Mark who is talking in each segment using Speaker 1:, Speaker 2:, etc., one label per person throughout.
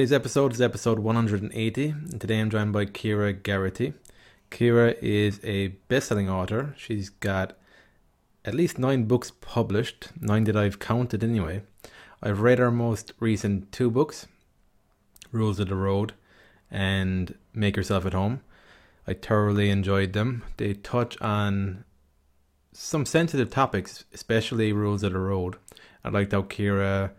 Speaker 1: Today's episode is episode 180, and today I'm joined by Ciara Geraghty. Ciara is a best-selling author. She's got at least nine books published, nine that I've counted anyway. I've read her most recent two books, Rules of the Road and Make Yourself at Home. I thoroughly enjoyed them. They touch on some sensitive topics, especially Rules of the Road. I liked how Ciara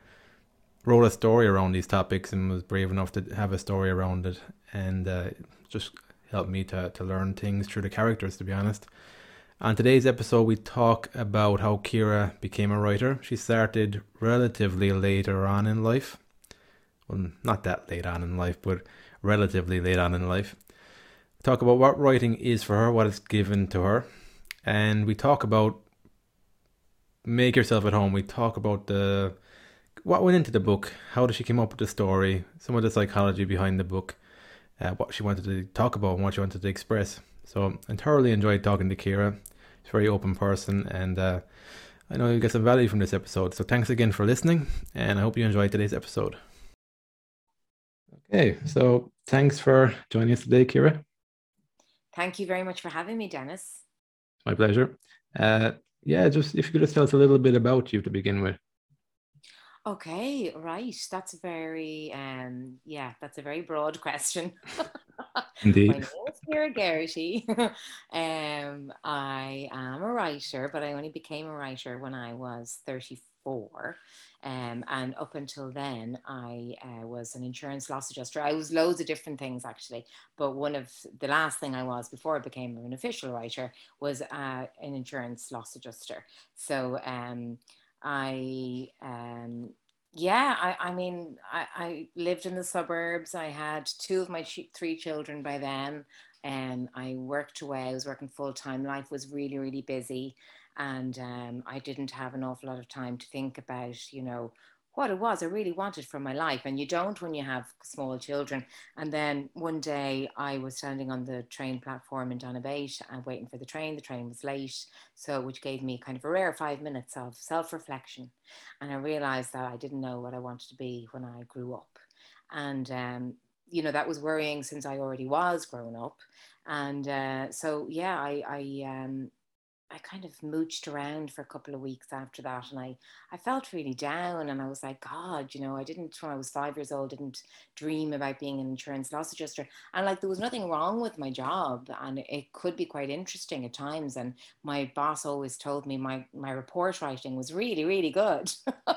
Speaker 1: wrote a story around these topics and was brave enough to have a story around it. And uh, just helped me to, to learn things through the characters to be honest. On today's episode we talk about how Ciara became a writer. She started relatively later on in life. Well not that late on in life but relatively late on in life. Talk about what writing is for her what it's given to her. And we talk about make yourself at home. We talk about the what went into the book? How did she come up with the story? Some of the psychology behind the book, uh, what she wanted to talk about, and what she wanted to express. So I thoroughly enjoyed talking to Ciara. She's a very open person, and uh, I know you get some value from this episode. So thanks again for listening, and I hope you enjoyed today's episode. Okay, so thanks for joining us today, Ciara.
Speaker 2: Thank you very much for having me, Dennis.
Speaker 1: My pleasure. Uh, yeah, just if you could just tell us a little bit about you to begin with.
Speaker 2: Okay, right. That's a very um yeah, that's a very broad question.
Speaker 1: Indeed.
Speaker 2: My name is Ciara Geraghty. um I am a writer, but I only became a writer when I was 34. Um, and up until then, I uh, was an insurance loss adjuster. I was loads of different things actually, but one of the last thing I was before I became an official writer was uh, an insurance loss adjuster. So um, I um, yeah, I, I mean, I, I lived in the suburbs. I had two of my three children by then, and I worked away. I was working full time. Life was really, really busy, and um, I didn't have an awful lot of time to think about, you know, what it was I really wanted from my life. And you don't when you have small children. And then one day I was standing on the train platform in Donabate and waiting for the train. The train was late, so which gave me kind of a rare five minutes of self-reflection. And I realized that I didn't know what I wanted to be when I grew up. And um, you know, that was worrying since I already was grown up. And uh, so yeah, I, I um, I kind of mooched around for a couple of weeks after that and I, I felt really down and I was like, God, you know, I didn't, when I was five years old, didn't dream about being an insurance loss adjuster. And like, there was nothing wrong with my job and it could be quite interesting at times. And my boss always told me my, my report writing was really, really good.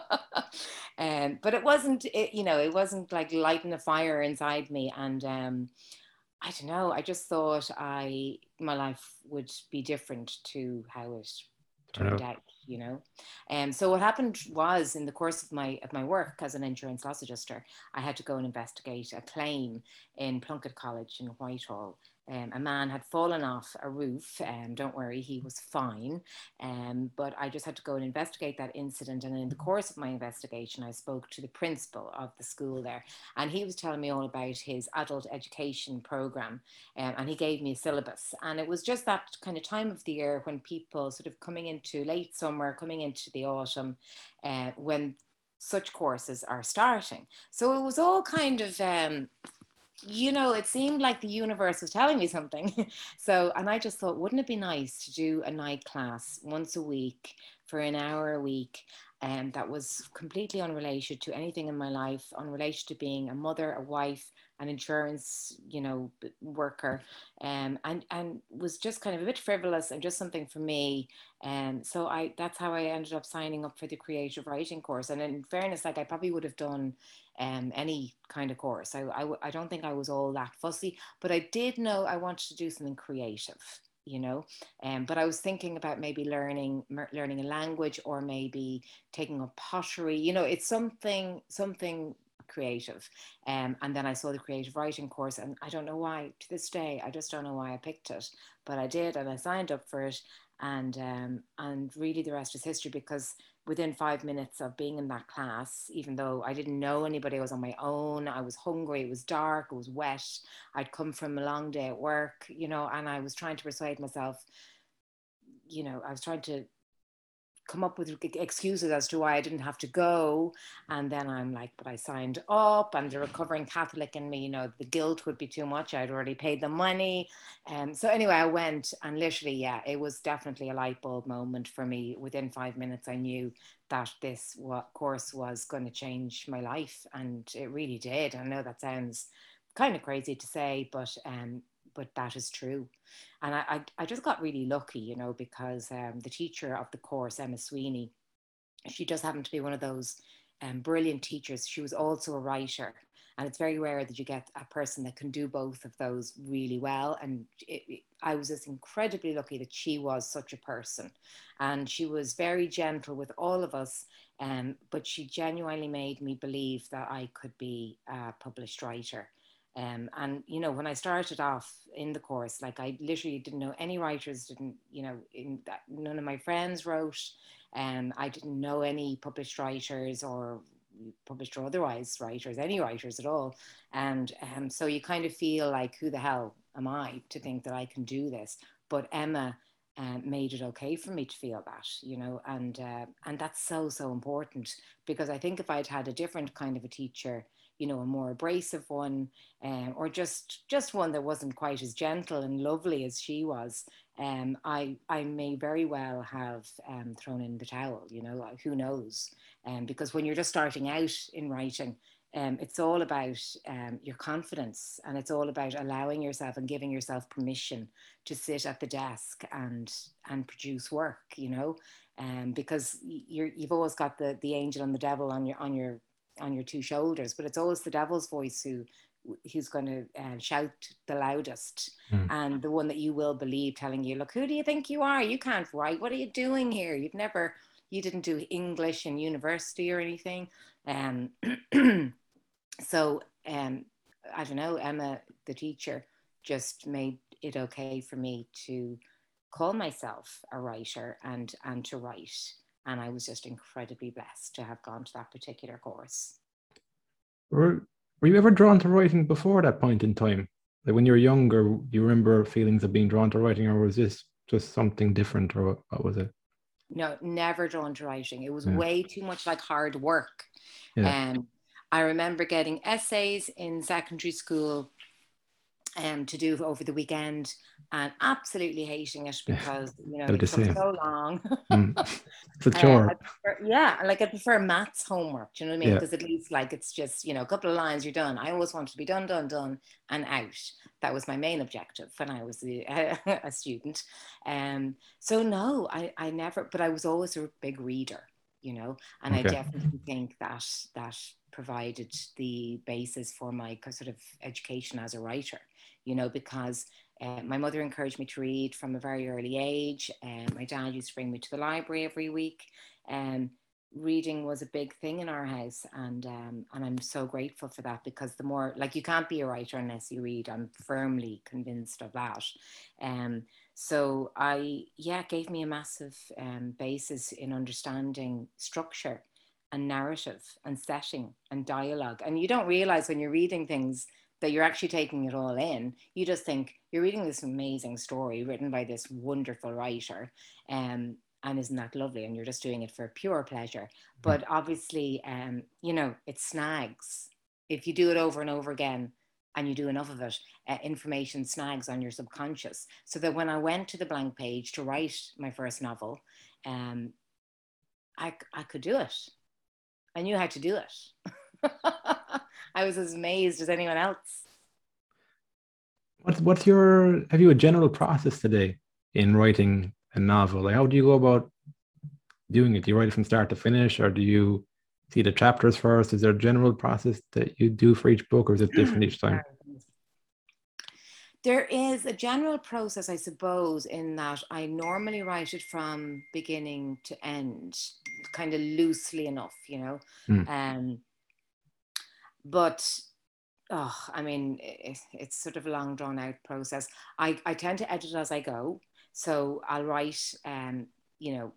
Speaker 2: um, but it wasn't, it, you know, it wasn't like lighting a fire inside me. And, um, I don't know. I just thought I my life would be different to how it turned out, you know. And um, so what happened was in the course of my of my work as an insurance loss adjuster, I had to go and investigate a claim in Plunket College in Whitehall um, a man had fallen off a roof. Um, don't worry, he was fine. Um, but I just had to go and investigate that incident. And in the course of my investigation, I spoke to the principal of the school there, and he was telling me all about his adult education program. Um, and he gave me a syllabus. And it was just that kind of time of the year when people sort of coming into late summer, coming into the autumn, uh, when such courses are starting. So it was all kind of um, you know, it seemed like the universe was telling me something. so, and I just thought, wouldn't it be nice to do a night class once a week for an hour a week? And um, that was completely unrelated to anything in my life, unrelated to being a mother, a wife, an insurance, you know, worker, um, and and was just kind of a bit frivolous and just something for me. And um, so I that's how I ended up signing up for the creative writing course. And in fairness, like I probably would have done um, any kind of course. I, I I don't think I was all that fussy, but I did know I wanted to do something creative you know um, but i was thinking about maybe learning learning a language or maybe taking up pottery you know it's something something creative. Um, and then I saw the creative writing course, and I don't know why to this day, I just don't know why I picked it, but I did, and I signed up for it. And um, and really, the rest is history because within five minutes of being in that class, even though I didn't know anybody, I was on my own. I was hungry. It was dark. It was wet. I'd come from a long day at work, you know, and I was trying to persuade myself. You know, I was trying to come up with excuses as to why I didn't have to go. And then I'm like, but I signed up, and the recovering Catholic in me, you know, the guilt would be too much. I'd already paid the money. And um, so anyway, I went, and literally, yeah, it was definitely a light bulb moment for me. Within five minutes, I knew that this course was going to change my life, and it really did. I know that sounds kind of crazy to say, but um, but that is true. And I, I, I just got really lucky, you know, because um, the teacher of the course, Emma Sweeney, she just happened to be one of those um, brilliant teachers. She was also a writer. And it's very rare that you get a person that can do both of those really well. And it, it, I was just incredibly lucky that she was such a person. And she was very gentle with all of us, um, but she genuinely made me believe that I could be a published writer. Um, and you know, when I started off in the course, like I literally didn't know any writers, didn't you know, that, none of my friends wrote, and um, I didn't know any published writers or published or otherwise writers, any writers at all. And um, so you kind of feel like, who the hell am I to think that I can do this? But Emma uh, made it okay for me to feel that, you know, and uh, and that's so so important because I think if I'd had a different kind of a teacher you know a more abrasive one um, or just just one that wasn't quite as gentle and lovely as she was um, I I may very well have um, thrown in the towel you know who knows? Um, because when you're just starting out in writing um, it's all about um, your confidence and it's all about allowing yourself and giving yourself permission to sit at the desk and and produce work you know? Um, because you're, you've always got the the angel and the devil on your on your on your two shoulders, but it's always the devil's voice who who's going to uh, shout the loudest. Mm. and the one that you will believe telling you look who do you think you are? You can't write. What are you doing here? You've never you didn't do english in university or anything. Um so um i don't know emma the teacher just made it okay for me to call myself a writer and and to write and I was just incredibly blessed to have gone to that particular course.
Speaker 1: Were, were you ever drawn to writing before that point in time? Like when you were younger, do you remember feelings of being drawn to writing, or was this just something different, or what, what was it?
Speaker 2: No, never drawn to writing. It was yeah. way too much like hard work. Yeah. Um, I remember getting essays in secondary school um, to do over the weekend and absolutely hating it because you know it took so long.
Speaker 1: mm. It's a uh, chore. Uh,
Speaker 2: prefer, yeah, like I prefer maths homework. Do you know what I mean? Because yeah. at least like it's just you know a couple of lines, you're done. I always wanted to be done, done, done, and out. That was my main objective when I was a, a student. Um, so no, I I never, but I was always a big reader. You know, and okay. I definitely think that that provided the basis for my sort of education as a writer you know, because uh, my mother encouraged me to read from a very early age. And my dad used to bring me to the library every week. And um, reading was a big thing in our house. And, um, and I'm so grateful for that because the more, like, you can't be a writer unless you read. I'm firmly convinced of that. Um, so I, yeah, gave me a massive um, basis in understanding structure and narrative and setting and dialogue. And you don't realize when you're reading things that you're actually taking it all in. You just think you're reading this amazing story written by this wonderful writer. Um, and isn't that lovely? And you're just doing it for pure pleasure. Mm. But obviously, um, you know, it snags. If you do it over and over again and you do enough of it, uh, information snags on your subconscious. So that when I went to the blank page to write my first novel, um, I, I could do it. I knew how to do it. I was as amazed as anyone else.
Speaker 1: What's what's your have you a general process today in writing a novel? Like how do you go about doing it? Do you write it from start to finish, or do you see the chapters first? Is there a general process that you do for each book, or is it different each time?
Speaker 2: There is a general process, I suppose, in that I normally write it from beginning to end, kind of loosely enough, you know. Mm. Um, but oh, I mean, it, it's sort of a long drawn out process. I, I tend to edit as I go. So I'll write, um, you know,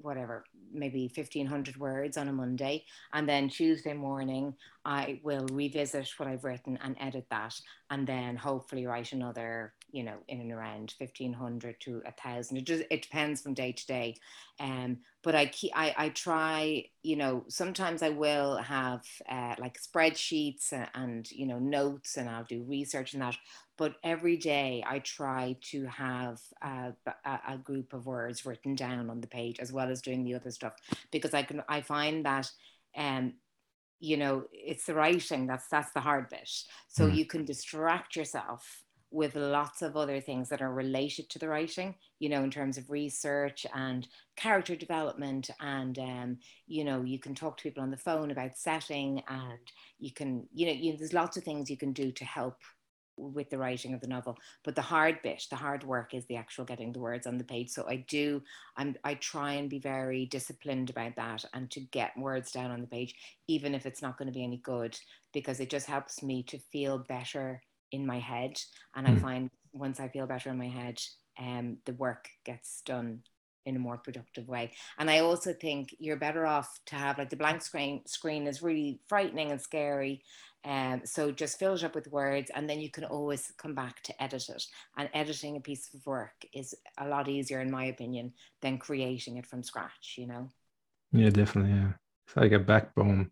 Speaker 2: whatever, maybe 1500 words on a Monday. And then Tuesday morning, I will revisit what I've written and edit that. And then hopefully write another you know, in and around 1500 to a thousand. It just, it depends from day to day. Um, but I keep, I, I try, you know, sometimes I will have uh, like spreadsheets and, and, you know, notes and I'll do research and that. But every day I try to have a, a, a group of words written down on the page as well as doing the other stuff because I can, I find that, um, you know it's the writing that's that's the hard bit so mm. you can distract yourself with lots of other things that are related to the writing, you know, in terms of research and character development. And, um, you know, you can talk to people on the phone about setting and you can, you know, you, there's lots of things you can do to help with the writing of the novel. But the hard bit, the hard work is the actual getting the words on the page. So I do, I'm, I try and be very disciplined about that and to get words down on the page, even if it's not going to be any good, because it just helps me to feel better in my head. And mm. I hmm. find once I feel better in my head, um, the work gets done in a more productive way. And I also think you're better off to have like the blank screen screen is really frightening and scary. Um, so just fill it up with words and then you can always come back to edit it. And editing a piece of work is a lot easier, in my opinion, than creating it from scratch, you know?
Speaker 1: Yeah, definitely. Yeah. It's like a backbone.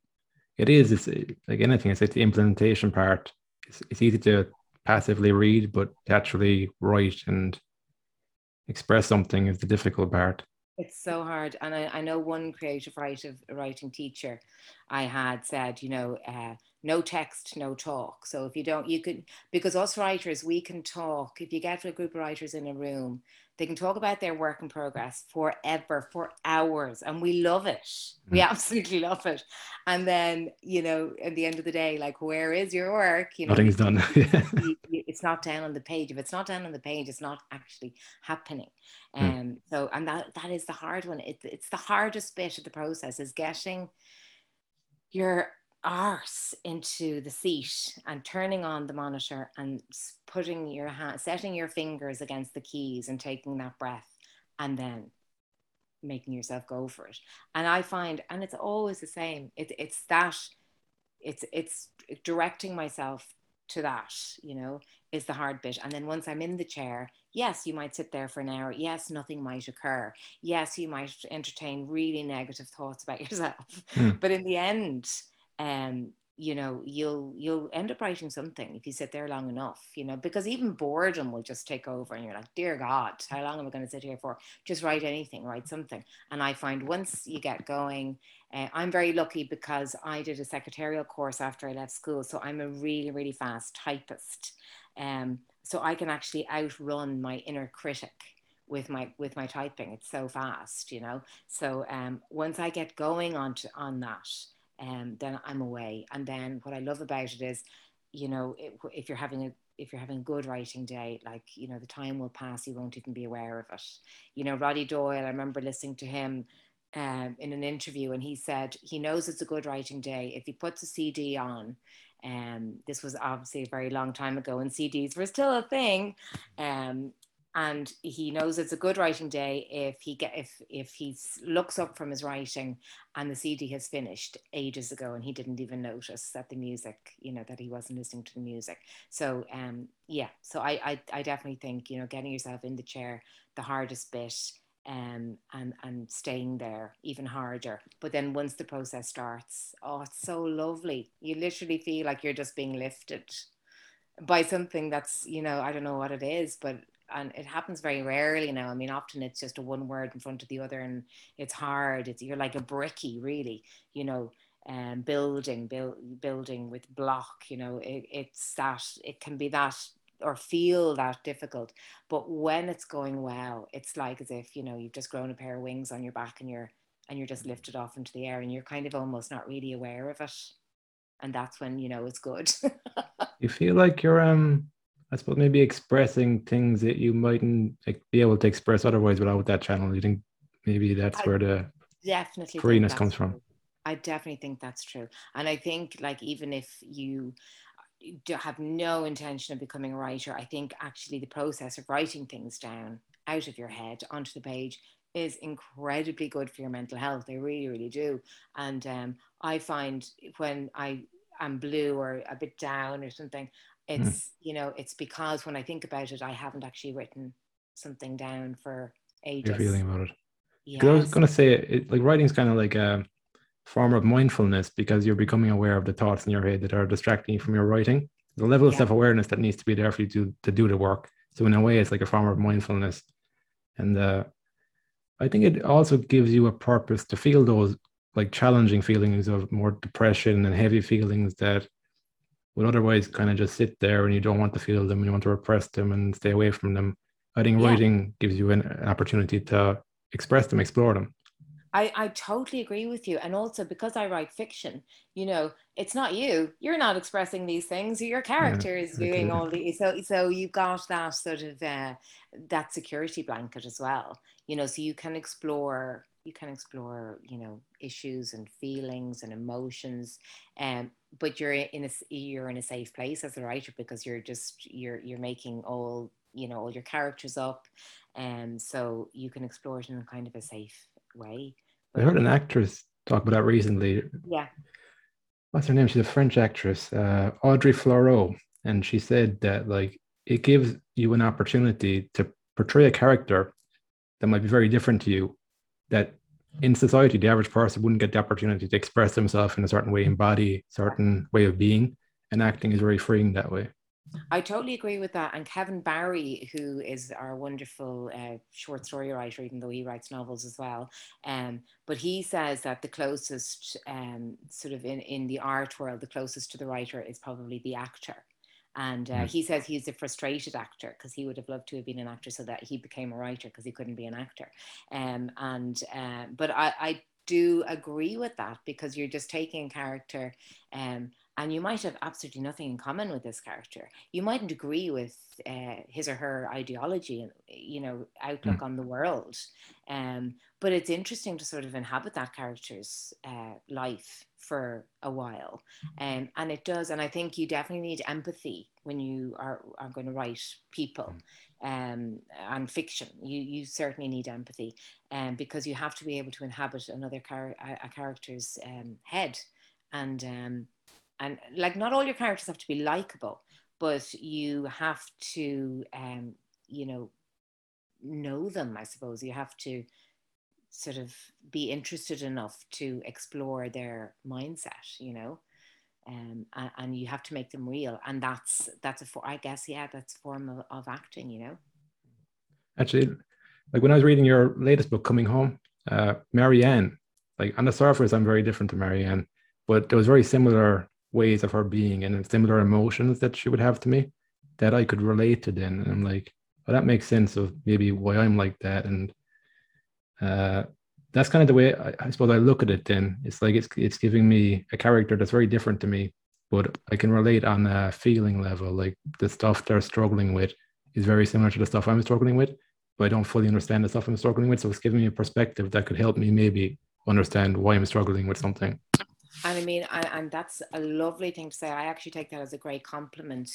Speaker 1: It is, it's like anything, it's like the implementation part it's, it's easy to passively read, but to actually write and express something is the difficult part.
Speaker 2: It's so hard. And I, I know one creative writing, writing teacher I had said, you know, uh, no text, no talk. So if you don't, you could, because us writers, we can talk. If you get a group of writers in a room, they can talk about their work in progress forever, for hours, and we love it. We mm. absolutely love it. And then, you know, at the end of the day, like, where is your work? You know,
Speaker 1: nothing's done.
Speaker 2: it's not down on the page. If it's not down on the page, it's not actually happening. And mm. um, so, and that that is the hard one. It, it's the hardest bit of the process is getting your arse into the seat and turning on the monitor and putting your hand, setting your fingers against the keys and taking that breath and then making yourself go for it. And I find, and it's always the same, it, it's that, it's, it's directing myself to that, you know, is the hard bit. And then once I'm in the chair, yes, you might sit there for an hour. Yes, nothing might occur. Yes, you might entertain really negative thoughts about yourself. Mm. But in the end, um, you know, you'll you'll end up writing something if you sit there long enough, you know, because even boredom will just take over and you're like, dear God, how long am I going to sit here for? Just write anything, write something. And I find once you get going, uh, I'm very lucky because I did a secretarial course after I left school. So I'm a really, really fast typist. Um, so I can actually outrun my inner critic with my with my typing. It's so fast, you know. So um, once I get going on to, on that, um, then I'm away. And then what I love about it is, you know, if, if you're having a if you're having a good writing day, like, you know, the time will pass, you won't even be aware of it. You know, Roddy Doyle, I remember listening to him um, in an interview and he said he knows it's a good writing day if he puts a CD on. Um, this was obviously a very long time ago and CDs were still a thing. Um, and he knows it's a good writing day if he get if if he looks up from his writing and the CD has finished ages ago and he didn't even notice that the music you know that he wasn't listening to the music so um yeah so I I, I definitely think you know getting yourself in the chair the hardest bit um, and and staying there even harder. But then once the process starts, oh, it's so lovely. You literally feel like you're just being lifted by something that's you know I don't know what it is, but and it happens very rarely now. I mean, often it's just a one word in front of the other, and it's hard. It's you're like a bricky, really. You know, um, building, build, building with block. You know, it, it's that. It can be that or feel that difficult. But when it's going well, it's like as if you know you've just grown a pair of wings on your back, and you're and you're just lifted off into the air, and you're kind of almost not really aware of it. And that's when you know it's good.
Speaker 1: you feel like you're um I suppose maybe expressing things that you mightn't be able to express otherwise without that channel. You think maybe that's I where the
Speaker 2: definitely
Speaker 1: freeness comes from.
Speaker 2: I definitely think that's true, and I think like even if you have no intention of becoming a writer, I think actually the process of writing things down out of your head onto the page is incredibly good for your mental health. They really, really do. And um, I find when I am blue or a bit down or something. It's, mm. you know, it's because when I think about it, I haven't actually written something down for ages.
Speaker 1: You're feeling about it. Yes. I was going to say, it, like writing's kind of like a form of mindfulness because you're becoming aware of the thoughts in your head that are distracting you from your writing. The level of yeah. self awareness that needs to be there for you to, to do the work. So in a way, it's like a form of mindfulness. And uh, I think it also gives you a purpose to feel those like challenging feelings of more depression and heavy feelings that would otherwise kind of just sit there and you don't want to feel them and you want to repress them and stay away from them. I think yeah. writing gives you an, an opportunity to express them, explore them.
Speaker 2: I, I totally agree with you. And also because I write fiction, you know, it's not you. You're not expressing these things. Your character yeah, is doing all these. So so you've got that sort of uh, that security blanket as well. You know, so you can explore you can explore, you know, issues and feelings and emotions. Um, but you're in a you're in a safe place as a writer because you're just you're you're making all you know all your characters up and um, so you can explore it in kind of a safe way
Speaker 1: I heard an actress talk about that recently.
Speaker 2: Yeah.
Speaker 1: What's her name? She's a French actress, uh, Audrey Fleurot, and she said that like it gives you an opportunity to portray a character that might be very different to you. That in society, the average person wouldn't get the opportunity to express themselves in a certain way, embody certain way of being, and acting is very freeing that way.
Speaker 2: I totally agree with that. And Kevin Barry, who is our wonderful uh, short story writer, even though he writes novels as well, um, but he says that the closest, um, sort of in, in the art world, the closest to the writer is probably the actor. And uh, hmm. he says he's a frustrated actor because he would have loved to have been an actor so that he became a writer because he couldn't be an actor. Um, and uh, but I, I do agree with that because you're just taking character um, and you might have absolutely nothing in common with this character. You mightn't agree with uh, his or her ideology and you know outlook mm. on the world, um, but it's interesting to sort of inhabit that character's uh, life for a while, um, and it does. And I think you definitely need empathy when you are are going to write people. Mm. Um, and fiction, you you certainly need empathy, um, because you have to be able to inhabit another char- a, a character's um, head, and um, and like not all your characters have to be likable but you have to um you know know them i suppose. You have to sort of be interested enough to explore their mindset you know um, and, and, you have to make them real. And that's that's a i guess yeah that's a form of, of acting you know?
Speaker 1: Actually like when i was reading your latest book coming home uh marianne like on the surface i'm very different to marianne but there was very similar ways of her being and similar emotions that she would have to me that I could relate to then. And I'm like, well, that makes sense of maybe why I'm like that. And uh, that's kind of the way I, I, suppose I look at it then. It's like it's it's giving me a character that's very different to me, but I can relate on a feeling level. Like the stuff they're struggling with is very similar to the stuff I'm struggling with, but I don't fully understand the stuff I'm struggling with. So it's giving me a perspective that could help me maybe understand why I'm struggling with something.
Speaker 2: And I mean, I, and that's a lovely thing to say. I actually take that as a great compliment.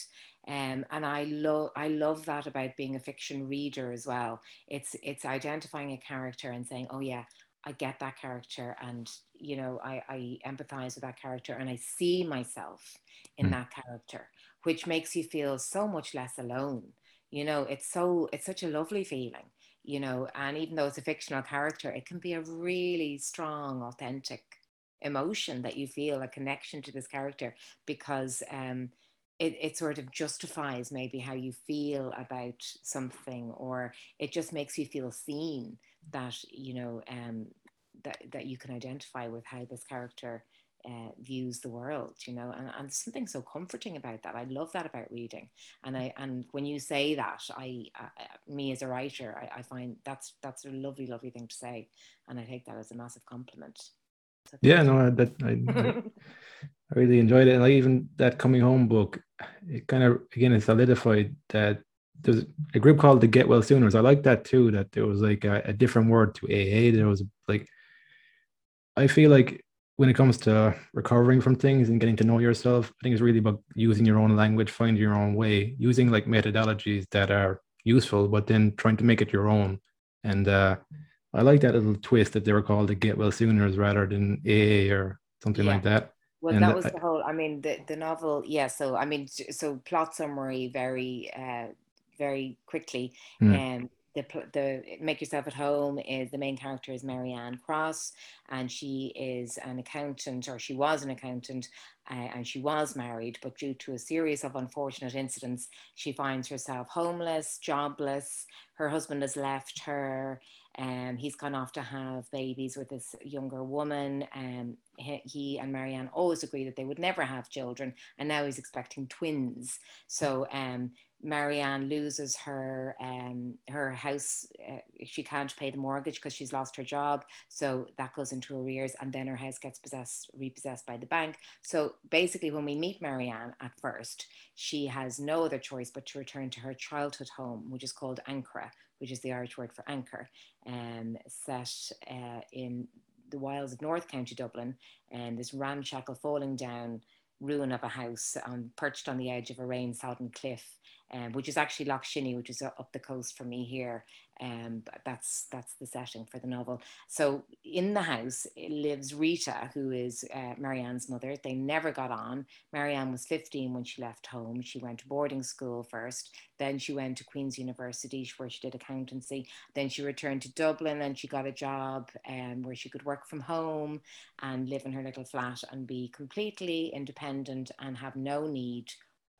Speaker 2: Um, and I love I love that about being a fiction reader as well. It's it's identifying a character and saying, oh yeah, I get that character, and you know, I, I empathize with that character, and I see myself in mm. that character, which makes you feel so much less alone. You know, it's so it's such a lovely feeling. You know, and even though it's a fictional character, it can be a really strong, authentic emotion that you feel a connection to this character because um, it, it sort of justifies maybe how you feel about something or it just makes you feel seen that you know um, that, that you can identify with how this character uh, views the world you know and, and something so comforting about that. I love that about reading. And i and when you say that i uh, me as a writer I, I find that's that's a lovely lovely thing to say. And i take that as a massive compliment
Speaker 1: yeah, no, that I, I really enjoyed it, and like even that coming home book, it kind of again it solidified that there's a group called the Get Well Sooners. I like that too. That there was like a, a different word to AA. There was like, I feel like when it comes to recovering from things and getting to know yourself, I think it's really about using your own language, finding your own way, using like methodologies that are useful, but then trying to make it your own. And uh, I like that little twist that they were called the Get Well Sooners rather than AA or something yeah. like that.
Speaker 2: Well, and that was the whole. I mean, the the novel. Yeah. So I mean, so plot summary very, uh, very quickly. Mm. Um, the the make yourself at home is the main character is Marianne Cross, and she is an accountant, or she was an accountant, uh, and she was married, but due to a series of unfortunate incidents, she finds herself homeless, jobless. Her husband has left her. Um, he's gone off to have babies with this younger woman. Um, he, he, and Marianne always agreed that they would never have children, and now he's expecting twins. So um, Marianne loses her um, her house. Uh, she can't pay the mortgage because she's lost her job, so that goes into arrears, and then her house gets possessed repossessed by the bank. So basically, when we meet Marianne at first, she has no other choice but to return to her childhood home, which is called Ancaire, which is the Irish word for anchor, um, set uh, in the wilds of North County Dublin, and this ramshackle falling down ruin of a house um, perched on the edge of a rain sodden cliff um, which is actually Loughshinny, which is up the coast from me here. Um, that's that's the setting for the novel. So in the house lives Rita, who is uh, Marianne's mother. They never got on. Marianne was 15 when she left home. She went to boarding school first. Then she went to Queen's University, where she did accountancy. Then she returned to Dublin and she got a job um, where she could work from home and live in her little flat and be completely independent and have no need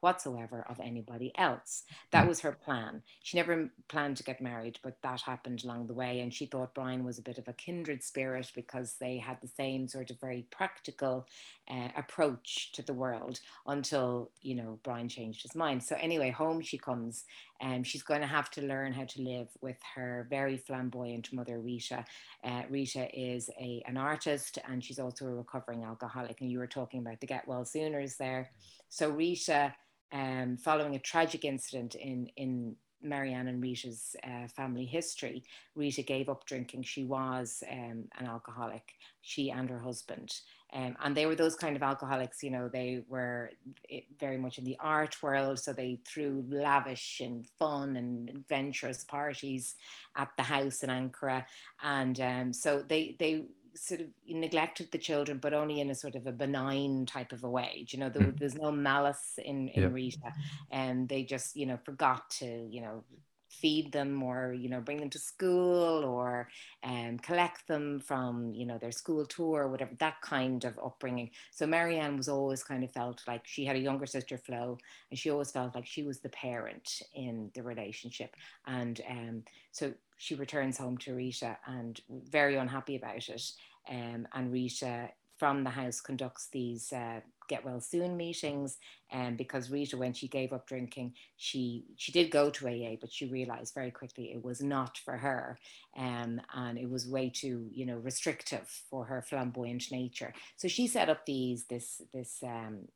Speaker 2: whatsoever of anybody else. That mm. was her plan. She never planned to get married, but that happened along the way. And she thought Brian was a bit of a kindred spirit because they had the same sort of very practical uh, approach to the world until, you know, Brian changed his mind. So, anyway, home she comes and um, she's going to have to learn how to live with her very flamboyant mother, Rita. Uh, Rita is a, an artist and she's also a recovering alcoholic. And you were talking about the Get Well Sooners there. So, Rita um, following a tragic incident in, in Marianne and Rita's uh, family history, Rita gave up drinking. She was um, an alcoholic, she and her husband. Um, and they were those kind of alcoholics, you know, they were eh, very much in the art world. So they threw lavish and fun and adventurous parties at the house in Ancaire. And um, so they, they sort of neglected the children, but only in a sort of a benign type of a way. you know, there, mm. there's no malice in, in yeah. Rita, and they just, you know, forgot to, you know, feed them or you know bring them to school or um, collect them from you know their school tour or whatever that kind of upbringing so marianne was always kind of felt like she had a younger sister flo and she always felt like she was the parent in the relationship and um, so she returns home to rita and very unhappy about it um, and rita from the house conducts these uh, get well soon meetings and um, because Rita when she gave up drinking she she did go to AA but she realized very quickly it was not for her um, and it was way too you know restrictive for her flamboyant nature. So she set up these this this um,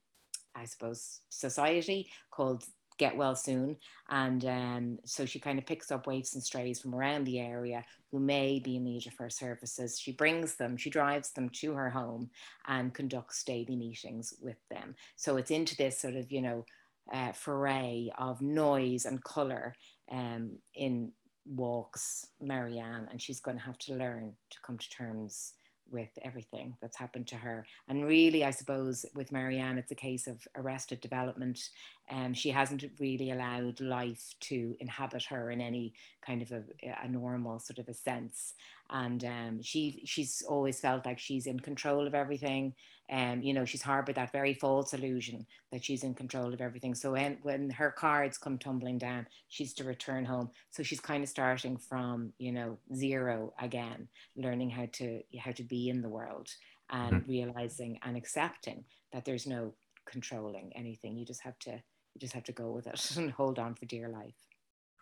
Speaker 2: I suppose society called get well soon. And um, so she kind of picks up waifs and strays from around the area who may be in need of her services. She brings them, she drives them to her home and conducts daily meetings with them. So it's into this sort of, you know, uh, foray of noise and colour um, in walks Marianne, and she's going to have to learn to come to terms with everything that's happened to her. And really, I suppose with Marianne, it's a case of arrested development. Um, she hasn't really allowed life to inhabit her in any kind of a, a normal sort of a sense. And um, she she's always felt like she's in control of everything. And um, you know, she's harbored that very false illusion that she's in control of everything. So when when her cards come tumbling down, she's to return home. So she's kind of starting from you know zero again, learning how to how to be in the world and mm-hmm. realizing and accepting that there's no controlling anything. You just have to you just have to go with it and hold on for dear life.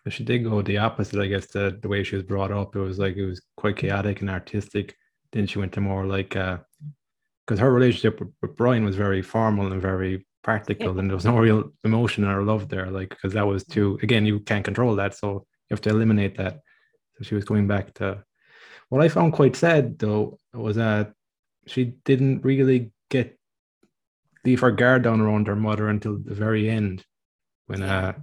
Speaker 1: She did go the opposite, I guess. The the way she was brought up, it was like it was quite chaotic and artistic. Then she went to more like uh, because her relationship with, with, Brian was very formal and very practical, and there was no real emotion or love there. Like because that was too again, you can't control that, so you have to eliminate that. So she was going back to what I found quite sad though was that she didn't really get leave her guard down around her mother until the very end when uh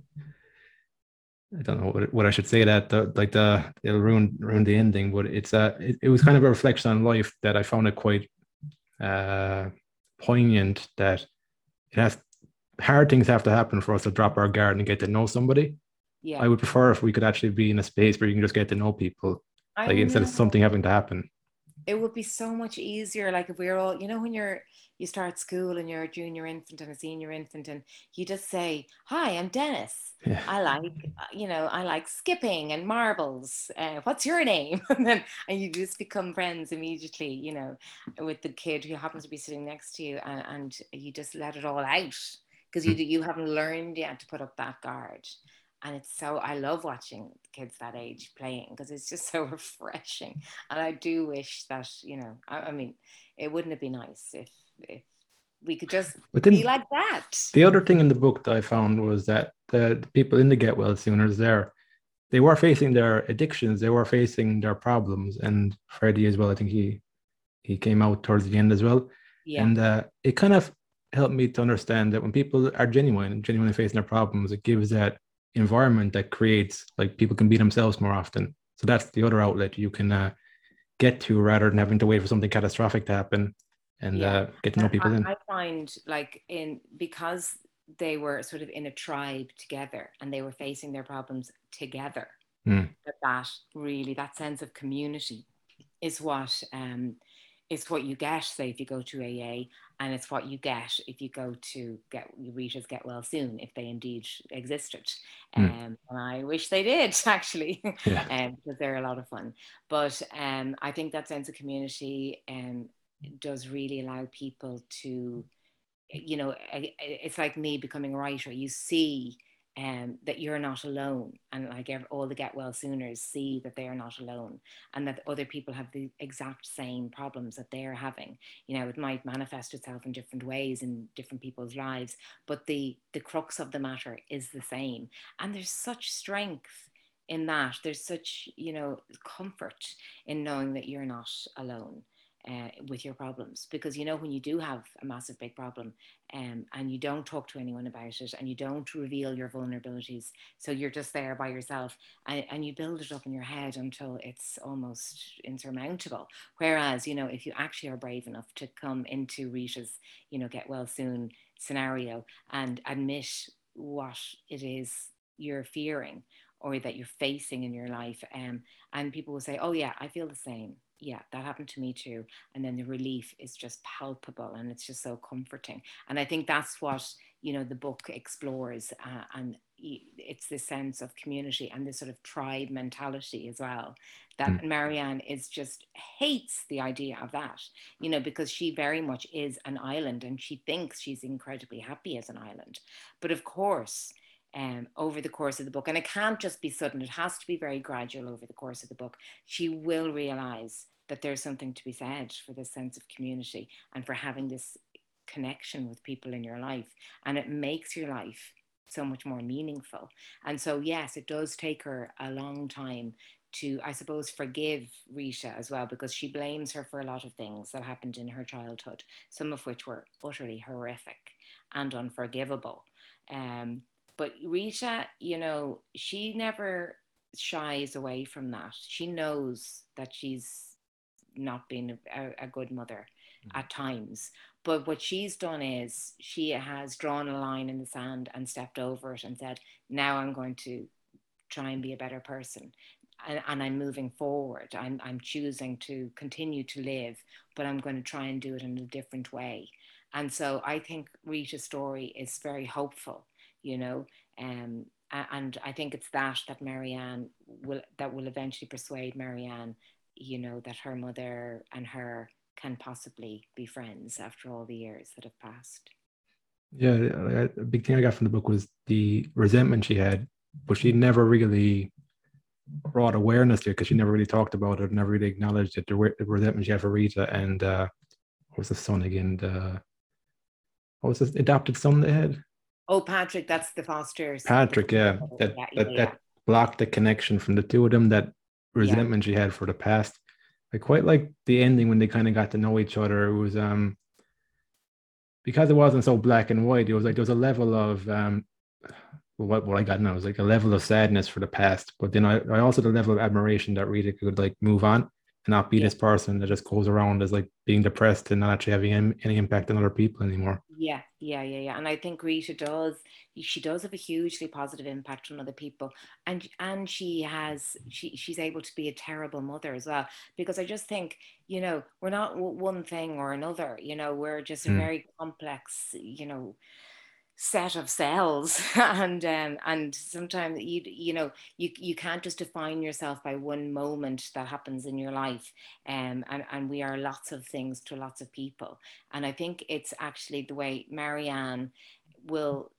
Speaker 1: I don't know what, what I should say that the, like the it'll ruin ruin the ending, but it's a it, it was kind of a reflection on life that I found it quite uh poignant that it has hard things have to happen for us to drop our guard and get to know somebody.
Speaker 2: Yeah.
Speaker 1: I would prefer if we could actually be in a space where you can just get to know people,
Speaker 2: I
Speaker 1: like instead of something having to happen.
Speaker 2: It would be so much easier like if we are all you know when you're you start school and you're a junior infant and a senior infant and you just say hi i'm dennis.
Speaker 1: Yeah.
Speaker 2: i like uh, you know i like skipping and marbles. Uh, what's your name? And then and you just become friends immediately you know with the kid who happens to be sitting next to you and, and you just let it all out because you you haven't learned yet to put up that guard and it's so I love watching kids that age playing because it's just so refreshing. And I do wish that you know, I, I mean, it wouldn't it be nice if if we could just
Speaker 1: But
Speaker 2: be like that?
Speaker 1: the other thing in the book that I found was that the, people in the Get Well Sooners there, they were facing their addictions, they were facing their problems, and Freddie as well. I think he he came out towards the end as well.
Speaker 2: Yeah,
Speaker 1: And uh, it kind of helped me to understand that when people are genuine genuinely facing their problems, it gives that environment that creates like people can be themselves more often. So that's the other outlet you can uh, get to rather than having to wait for something catastrophic to happen and
Speaker 2: Yeah.
Speaker 1: uh, get to know people
Speaker 2: I,
Speaker 1: in.
Speaker 2: I find like in because they were sort of in a tribe together and they were facing their problems together.
Speaker 1: Mm.
Speaker 2: That that really that sense of community is what um is what you get. Say if you go to AA, and it's what you get if you go to get Rita's Get Well Soon, if they indeed existed.
Speaker 1: Mm.
Speaker 2: Um, and I wish they did actually,
Speaker 1: Yeah.
Speaker 2: um, because they're a lot of fun. But um, I think that sense of community um, does really allow people to, you know, it's like me becoming a writer. You see um, that you're not alone, and like ev- all the get well sooners see that they are not alone, and that other people have the exact same problems that they're having. You know, it might manifest itself in different ways in different people's lives, but the the crux of the matter is the same, and there's such strength in that. There's such you know comfort in knowing that you're not alone uh, with your problems. Because you know when you do have a massive big problem um, and you don't talk to anyone about it and you don't reveal your vulnerabilities so you're just there by yourself and, and you build it up in your head until it's almost insurmountable. Whereas you know if you actually are brave enough to come into rita's you know get well soon scenario and admit what it is you're fearing or that you're facing in your life um, and people will say oh yeah i feel the same yeah, that happened to me too. And then the relief is just palpable and it's just so comforting. And I think that's what, you know, the book explores. Uh, and it's this sense of community and this sort of tribe mentality as well. That
Speaker 1: Mm.
Speaker 2: Marianne is just hates the idea of that, you know, because she very much is an island and she thinks she's incredibly happy as an island. But of course, um, over the course of the book, and it can't just be sudden, it has to be very gradual over the course of the book. She will realize that there's something to be said for this sense of community and for having this connection with people in your life. And it makes your life so much more meaningful. And so, yes, it does take her a long time to, I suppose, forgive Rita as well, because she blames her for a lot of things that happened in her childhood, some of which were utterly horrific and unforgivable. Um, but Rita, you know, she never shies away from that. She knows that she's not been a, a good mother mm-hmm. at times. But what she's done is she has drawn a line in the sand and stepped over it and said, now I'm going to try and be a better person. And, and I'm moving forward. I'm, I'm choosing to continue to live, but I'm going to try and do it in a different way. And so I think Rita's story is very hopeful you know um, and I think it's that that Marianne will that will eventually persuade Marianne, you know, that her mother and her can possibly be friends after all the years that have passed.
Speaker 1: Yeah, a big thing I got from the book was the resentment she had, but she never really brought awareness to it because she never really talked about it, never really acknowledged it. The, resentment she had for Rita and uh, what was the son again? The what was this adopted son they had?
Speaker 2: Oh, Patrick, that's the Fosters.
Speaker 1: Patrick, yeah, that
Speaker 2: Yeah,
Speaker 1: that,
Speaker 2: yeah,
Speaker 1: that blocked the connection from the two of them. That resentment she had for the past. I quite like the ending when they kind of got to know each other. It was um because it wasn't so black and white. It was like there was a level of um what what I got now was like a level of sadness for the past, but then I, I also the level of admiration that Rita could like move on. And not be yeah. this person that just goes around as like being depressed and not actually having any, any impact on other people anymore.
Speaker 2: Yeah, yeah, yeah, yeah. And I think Rita does. She does have a hugely positive impact on other people, and and she has she she's able to be a terrible mother as well. Because I just think you know we're not one thing or another. You know we're just a mm. very complex. You know set of cells and um, and sometimes you you know you you can't just define yourself by one moment that happens in your life um, and and we are lots of things to lots of people. And I think it's actually the way Marianne will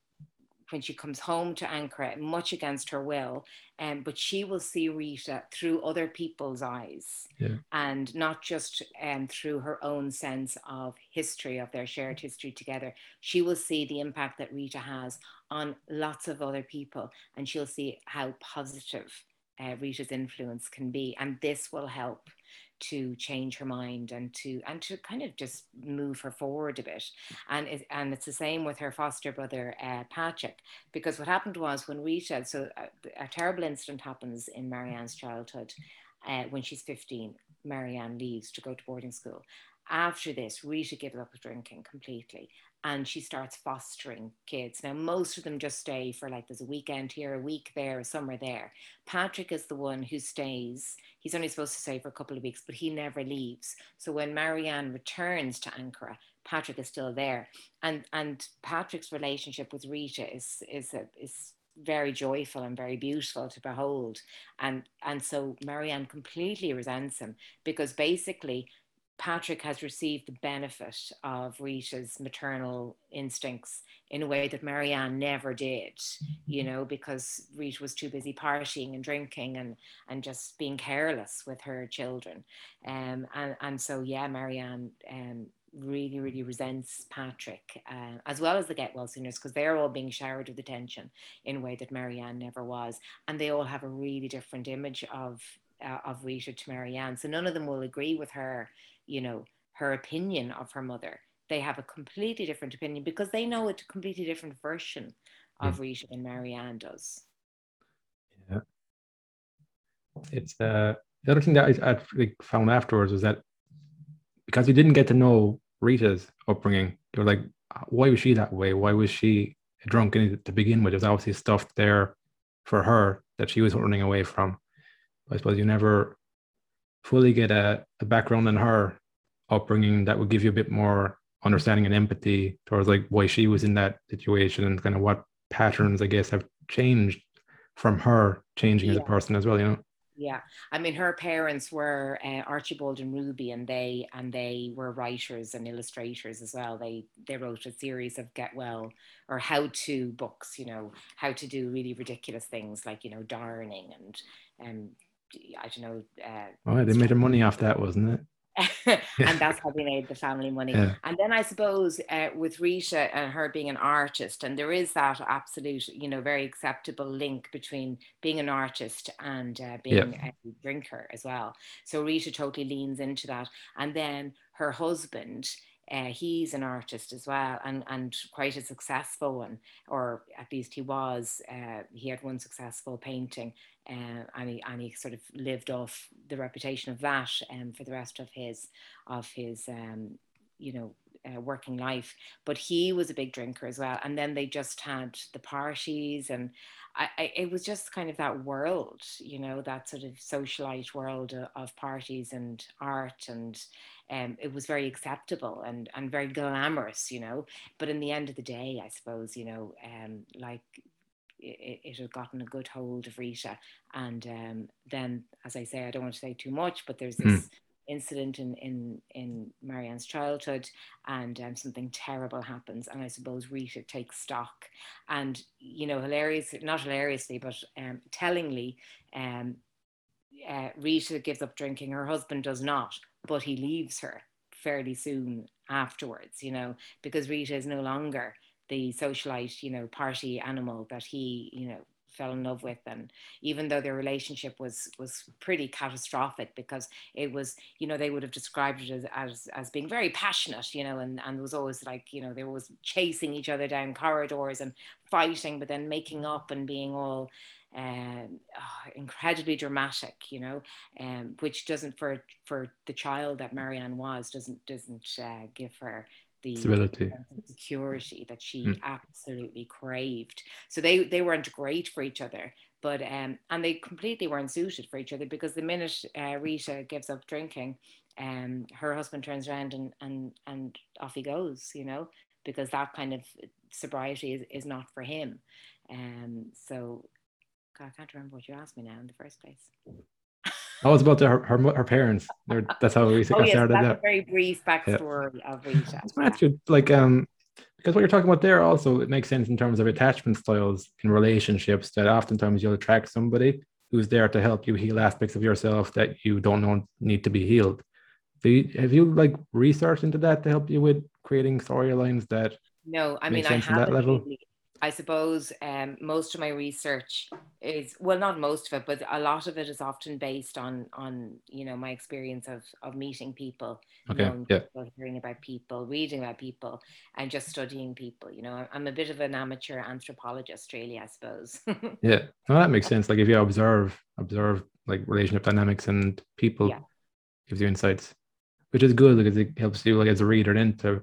Speaker 2: when she comes home to Ancaire, much against her will, um, but she will see Rita through other people's eyes yeah. and not just um, through her own sense of history, of their shared history together. She will see the impact that Rita has on lots of other people and she'll see how positive uh, Rita's influence can be. And this will help to change her mind and to and to kind of just move her forward a bit and it, and it's the same with her foster brother uh, Patrick because what happened was when Rita so a, uh, a terrible incident happens in Marianne's childhood uh, when she's 15 Marianne leaves to go to boarding school after this Rita gives up drinking completely and she starts fostering kids. Now, most of them just stay for like there's a weekend here, a week there, a summer there. Patrick is the one who stays. He's only supposed to stay for a couple of weeks, but he never leaves. So when Marianne returns to Ancaire, Patrick is still there, and and Patrick's relationship with Rita is is a, is very joyful and very beautiful to behold, and and so Marianne completely resents him because basically Patrick has received the benefit of Rita's maternal instincts in a way that Marianne never did, you know, because Rita was too busy partying and drinking and, and just being careless with her children. Um, and, and so, yeah, Marianne um, really, really resents Patrick, uh, as well as the Get Well Sooners, because they're all being showered with attention in a way that Marianne never was. And they all have a really different image of, uh, of Rita to Marianne. So none of them will agree with her you know, her opinion of her mother. They have a completely different opinion because they know a completely different version of mm. Rita than Marianne does.
Speaker 1: Yeah. It's uh, the other thing that I, I found afterwards was that because we didn't get to know Rita's upbringing, they were like, why was she that way? Why was she drunk to begin with? There's obviously stuff there for her that she was running away from. I suppose you never fully get a, a background in her upbringing that would give you a bit more understanding and empathy towards like why she was in that situation and kind of what patterns I guess have changed from her changing yeah. as a person as well, you know.
Speaker 2: Yeah, I mean, her parents were uh, Archibald and Ruby, and they and they were writers and illustrators as well. They they wrote a series of get well or how to books, you know, how to do really ridiculous things like you know darning and um I don't know. Uh,
Speaker 1: oh, they made their money off that, wasn't it?
Speaker 2: and that's how they made the family money. Yeah. And then I suppose uh, with Rita and her being an artist, and there is that absolute, you know, very acceptable link between being an artist and uh, being yeah. a drinker as well. So Rita totally leans into that. And then her husband, uh, he's an artist as well and, and quite a successful one, or at least he was. Uh, he had one successful painting uh, and, he, and he sort of lived off the reputation of that um, for the rest of his, of his um, you know, uh, working life. But he was a big drinker as well. And then they just had the parties and I, I, it was just kind of that world, you know, that sort of socialite world of, of parties and art, and um, it was very acceptable and and very glamorous, you know. But in the end of the day, I suppose, you know, um, like it, it, had gotten a good hold of Rita, and um, then, as I say, I don't want to say too much, but there's this. Mm incident in in in Marianne's childhood, and um, something terrible happens, and I suppose Rita takes stock, and you know, hilarious, not hilariously, but um, tellingly, um, uh, Rita gives up drinking. Her husband does not, but he leaves her fairly soon afterwards. You know, because Rita is no longer the socialite, you know, party animal that he, you know, fell in love with. And even though their relationship was was pretty catastrophic because it was you know they would have described it as as, as being very passionate you know and and was always like you know they were always chasing each other down corridors and fighting but then making up and being all um, oh, incredibly dramatic, you know, um, which doesn't for for the child that Marianne was doesn't doesn't uh, give her the
Speaker 1: Stability.
Speaker 2: security that she
Speaker 1: Mm.
Speaker 2: absolutely craved. So they they weren't great for each other, but um, and they completely weren't suited for each other because the minute uh, Rita gives up drinking, um, her husband turns around and and and off he goes, you know, because that kind of sobriety is, is not for him. Um, so God, I can't remember what you asked me now in the first place.
Speaker 1: I was about the, her, her her parents. They're, that's how we
Speaker 2: Oh yes,
Speaker 1: started.
Speaker 2: that's
Speaker 1: Yeah.
Speaker 2: a very brief backstory of Rita.
Speaker 1: It's actually like um because what you're talking about there also it makes sense in terms of attachment styles in relationships that oftentimes you'll attract somebody who's there to help you heal aspects of yourself that you don't know need to be healed. Do you, have you like researched into that to help you with creating storylines that
Speaker 2: No, I mean I
Speaker 1: on that level?
Speaker 2: really. I suppose um, most of my research is well, not most of it, but a lot of it is often based on on you know my experience of of meeting people,
Speaker 1: okay
Speaker 2: knowing
Speaker 1: yeah
Speaker 2: people, hearing about people, reading about people, and just studying people. You know, I'm- a bit of an amateur anthropologist, really, I suppose.
Speaker 1: yeah no, that makes sense like if you observe observe like relationship dynamics and people
Speaker 2: Yeah.
Speaker 1: gives you insights which is good because it helps you like as a reader then to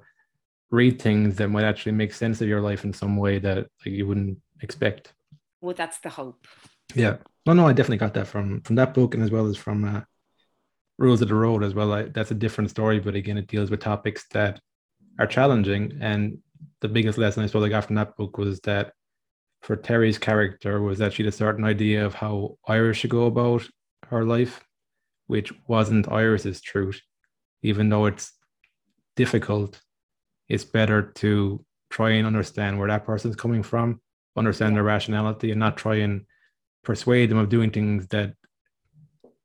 Speaker 1: read things that might actually make sense of your life in some way that like you wouldn't expect
Speaker 2: well, that's the hope.
Speaker 1: Yeah. No, no, I definitely got that from from that book and as well as from uh, Rules of the Road as well. I, that's a different story, but again, it deals with topics that are challenging. And the biggest lesson I suppose I got from that book was that for Terry's character was that she had a certain idea of how Iris should go about her life, which wasn't Iris's truth, even though it's difficult. It's better to try and understand where that person's coming from, understand
Speaker 2: Yeah.
Speaker 1: their rationality, and not try and persuade them of doing things that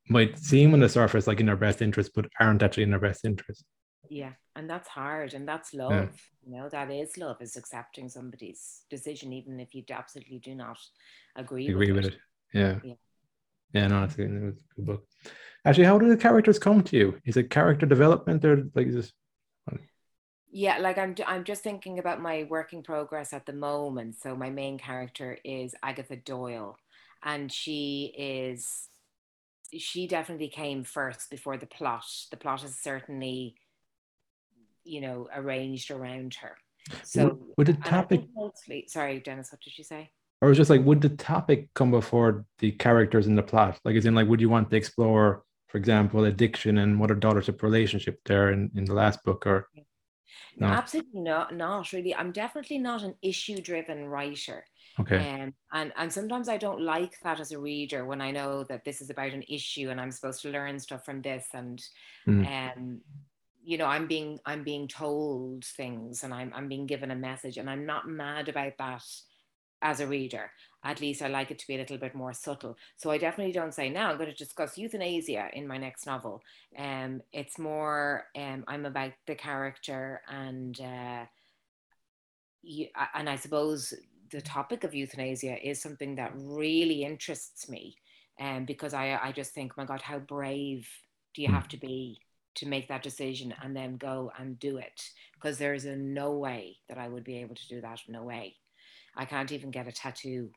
Speaker 1: might seem on the surface like in their best interest, but aren't actually in their best interest.
Speaker 2: Yeah, and that's hard, and that's love. You know, that is love, is accepting somebody's decision, even if you absolutely do not agree,
Speaker 1: agree
Speaker 2: with,
Speaker 1: with it. Yeah.
Speaker 2: Yeah.
Speaker 1: Yeah, no, it's a, it good book. Actually, how do the characters come to you? Is it character development or like is this?
Speaker 2: Yeah, like I'm, I'm just thinking about my working progress at the moment. So my main character is Agatha Doyle, and she is, she definitely came first before the plot. The plot is certainly, you know, arranged around her. So
Speaker 1: would, the topic,
Speaker 2: mostly, sorry, Dennis, what did you say?
Speaker 1: or was just like, would the topic come before the characters in the plot? Like, as in, like, would you want to explore, for example, addiction and mother daughtership relationship there in, in the last book? Or no?
Speaker 2: Absolutely not, not really. I'm definitely not an issue driven writer.
Speaker 1: Okay.
Speaker 2: Um, and and sometimes I don't like that as a reader when I know that this is about an issue and I'm supposed to learn stuff from this and
Speaker 1: Mm.
Speaker 2: um you know I'm being I'm being told things and I'm I'm being given a message and I'm not mad about that as a reader. At least I like it to be a little bit more subtle. So I definitely don't say now I'm going to discuss euthanasia in my next novel. Um, it's more um, I'm about the character and uh, you, and I suppose the topic of euthanasia is something that really interests me, um, because I I just think, my God, how brave do you
Speaker 1: Mm.
Speaker 2: have to be to make that decision and then go and do it? Because there's a no way that I would be able to do that. No way. I can't even get a tattoo.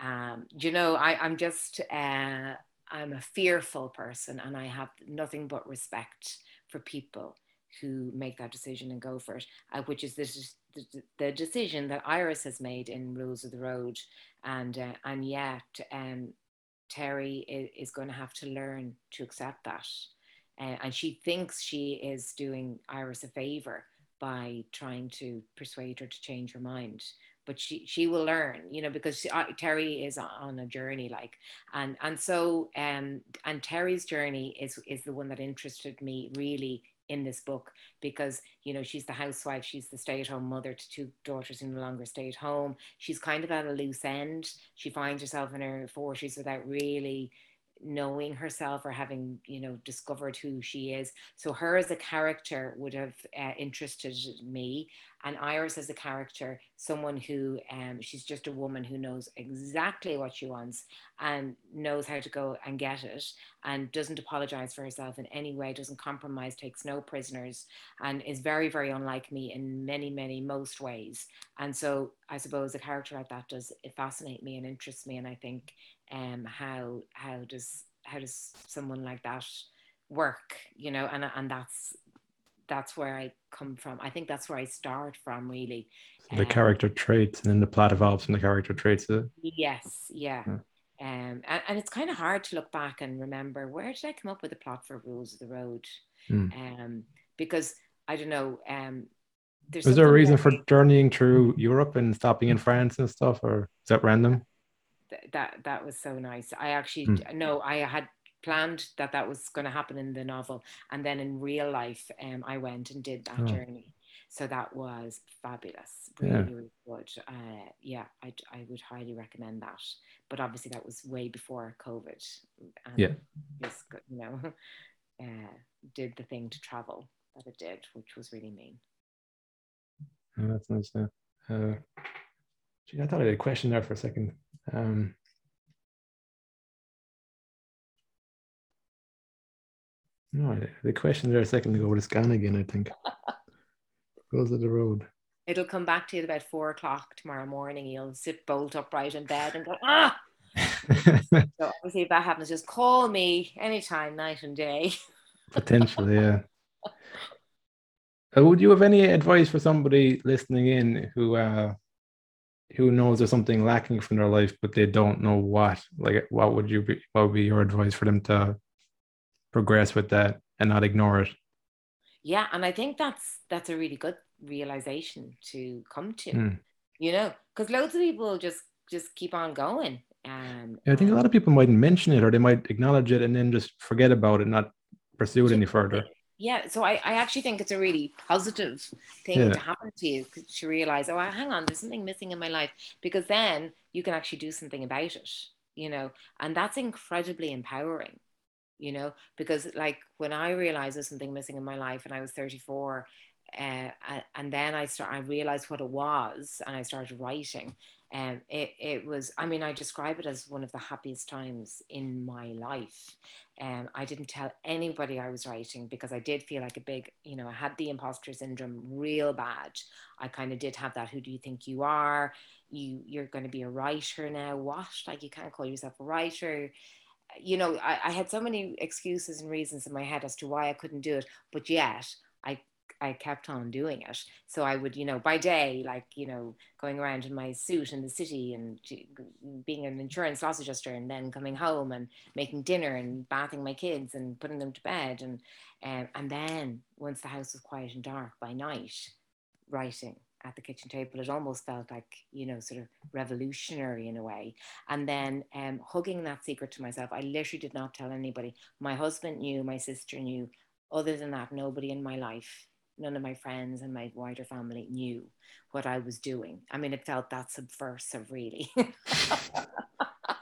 Speaker 2: Um, you know, I, I'm just uh, I'm a fearful person, and I have nothing but respect for people who make that decision and go for it, uh, which is this, the, the decision that Iris has made in Rules of the Road, and uh, and yet um, Terry is, is going to have to learn to accept that, uh, and she thinks she is doing Iris a favor by trying to persuade her to change her mind but she she will learn you know because she, uh, terry is on a journey like and and so um and terry's journey is is the one that interested me really in this book because you know she's the housewife she's the stay-at-home mother to two daughters who no longer stay at home she's kind of at a loose end. She finds herself in her 40s without really knowing herself or having you know discovered who she is so her as a character would have uh, interested me and Iris as a character, someone who um, she's just a woman who knows exactly what she wants and knows how to go and get it and doesn't apologize for herself in any way, doesn't compromise, takes no prisoners, and is very, very unlike me in many, many, most ways. And so I suppose a character like that does it fascinate me and interest me. And I think um, how how does how does someone like that work, you know, and and that's that's where I come from. I think that's where I start from, really.
Speaker 1: the um, character traits, and then the plot evolves from the character traits.
Speaker 2: Yes, yeah. yeah. Um, and, and it's kind of hard to look back and remember where did I come up with the plot for Rules of the Road? Mm. Um, because I don't know. Um,
Speaker 1: there's was there a reason for journeying through Europe and stopping in France and stuff, or is that random?
Speaker 2: Th- that that was so nice. I actually mm. no, I had planned that that was going to happen in the novel and then in real life um, i went and did that oh. journey so that was fabulous really, yeah. really good uh, yeah I, I would highly recommend that but obviously that was way before covid
Speaker 1: and yeah
Speaker 2: just you know uh, did the thing to travel that it did which was really mean
Speaker 1: oh, that's nice yeah. uh, gee, i thought i had a question there for a second um, No, the question there a second ago was gone again, I think. Goes to the road.
Speaker 2: It'll come back to you at about four o'clock tomorrow morning. You'll sit bolt upright in bed and go, ah! so obviously if that happens, just call me anytime, night and day.
Speaker 1: Potentially, yeah. Uh, would you have any advice for somebody listening in who uh who knows there's something lacking from their life but they don't know what? Like what would you be what would be your advice for them to progress with that and not ignore it
Speaker 2: yeah and i think that's that's a really good realization to come to mm. you know because loads of people just just keep on going um,
Speaker 1: yeah, i think a lot of people might mention it or they might acknowledge it and then just forget about it not pursue it any further
Speaker 2: yeah so I, I actually think it's a really positive thing yeah. to happen to you to realize oh hang on there's something missing in my life because then you can actually do something about it you know and that's incredibly empowering you know because like when i realized there's something missing in my life and i was 34 uh, and then i start i realized what it was and i started writing um, it, it was i mean i describe it as one of the happiest times in my life. And um, i didn't tell anybody i was writing because i did feel like a big you know i had the imposter syndrome real bad. I kind of did have that who do you think you are? You you're going to be a writer now. What? Like you can't call yourself a writer. You know, I, I had so many excuses and reasons in my head as to why I couldn't do it, but yet I kept on doing it. So I would, you know, by day, like, you know, going around in my suit in the city and being an insurance loss adjuster and then coming home and making dinner and bathing my kids and putting them to bed. And, um, and then once the house was quiet and dark by night, writing at the kitchen table. It almost felt like, you know, sort of revolutionary in a way. And then um, hugging that secret to myself, I literally did not tell anybody. My husband knew, my sister knew. Other than that, nobody in my life, none of my friends and my wider family knew what I was doing. I mean, it felt that subversive, really.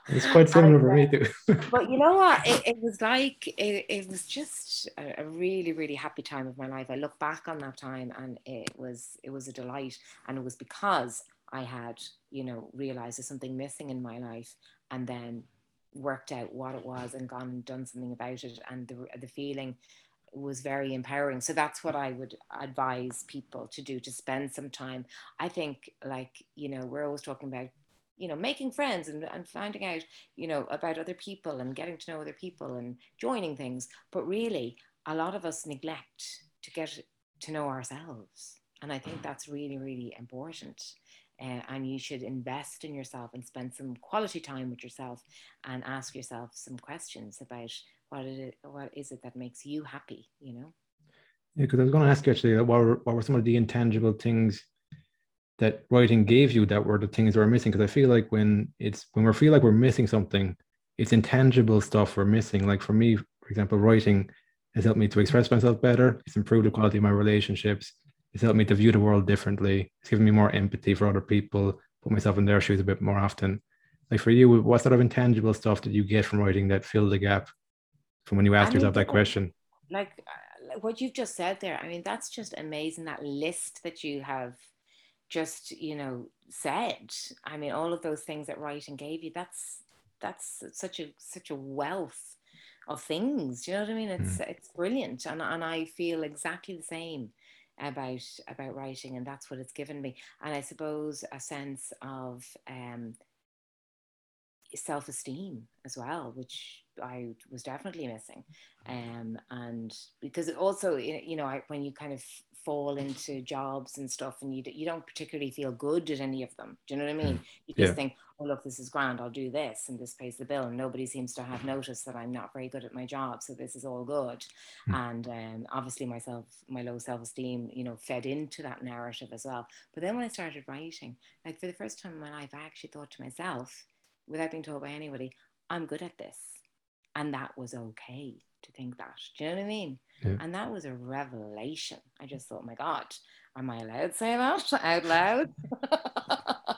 Speaker 1: It's quite similar for me too.
Speaker 2: but you know what? It, it was like it, it was just a, a, really, really happy time of my life. I look back on that time and it was it was a delight. And it was because I had, you know, realized there's something missing in my life and then worked out what it was and gone and done something about it. And the the feeling was very empowering. So that's what I would advise people to do to spend some time. I think like, you know, we're always talking about you know making friends and, and finding out you know about other people and getting to know other people and joining things but really a lot of us neglect to get to know ourselves and i think that's really really important uh, and you should invest in yourself and spend some quality time with yourself and ask yourself some questions about what it is, what is it that makes you happy you know?
Speaker 1: Yeah because i was going to ask you actually what were, what were some of the intangible things that writing gave you that were the things that were missing? Because i feel like when it's when we feel like we're missing something it's intangible stuff we're missing. Like for me for example writing has helped me to express myself better it's improved the quality of my relationships it's helped me to view the world differently it's given me more empathy for other people put myself in their shoes a bit more often. Like for you what sort of intangible stuff did you get from writing that filled the gap from when you asked yourself that question
Speaker 2: like what you've just said there, I mean, that's just amazing. That list that you have just, you know, said. I mean, all of those things that writing gave you. That's that's such a such a wealth of things. Do you know what I mean? It's mm. it's brilliant, and and I feel exactly the same about about writing, and that's what it's given me. And I suppose a sense of um, self esteem as well, which I was definitely missing. Um, and because it also, you know, I, when you kind of fall into jobs and stuff and you, you don't particularly feel good at any of them. Do you know what I mean? Mm. You just yeah. think, oh, look, this is grand. I'll do this and this pays the bill. And nobody seems to have noticed that I'm not very good at my job. So this is all good. Mm. And um, obviously myself, my low self-esteem, you know, fed into that narrative as well. But then when I started writing, like for the first time in my life, I actually thought to myself, without being told by anybody, I'm good at this. And that was okay to think that. Do you know what I mean? Yeah. And that was a revelation. I just thought, my God, am I allowed to say that out loud? um,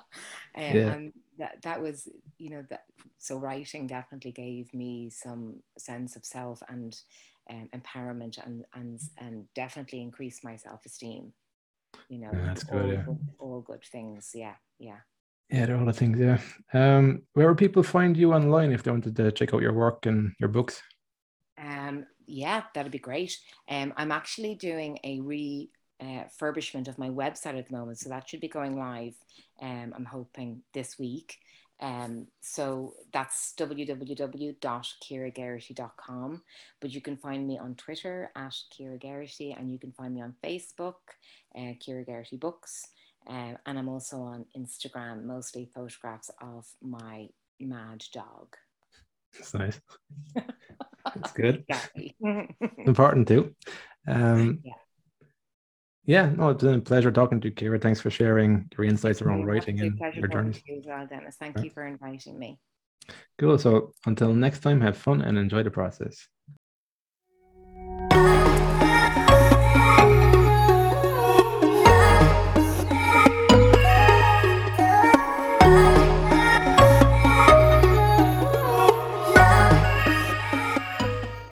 Speaker 2: yeah. And that, that was, you know, that so writing definitely gave me some sense of self and um, empowerment and, and, and definitely increased my self esteem. You know,
Speaker 1: yeah, that's good. Yeah.
Speaker 2: all good things. Yeah. Yeah.
Speaker 1: Yeah, they're all the things. Yeah. Um, where will people find you online if they wanted to check out your work and your books?
Speaker 2: Um, yeah, that'd be great. Um, I'm actually doing a refurbishment uh, of my website at the moment, so that should be going live. Um, I'm hoping this week. Um, so that's www.ciarageraghty.com. But you can find me on Twitter at Ciara Geraghty, and you can find me on Facebook, uh, Ciara Geraghty Books. Uh, and I'm also on Instagram, mostly photographs of my mad dog.
Speaker 1: That's nice. That's good. Important too. Um, yeah. Yeah, no, it's been a pleasure talking to you, Ciara. Thanks for sharing your insights around writing and your journeys.
Speaker 2: You as well, Dennis. Thank right. you for inviting me.
Speaker 1: Cool. So until next time, have fun and enjoy the process.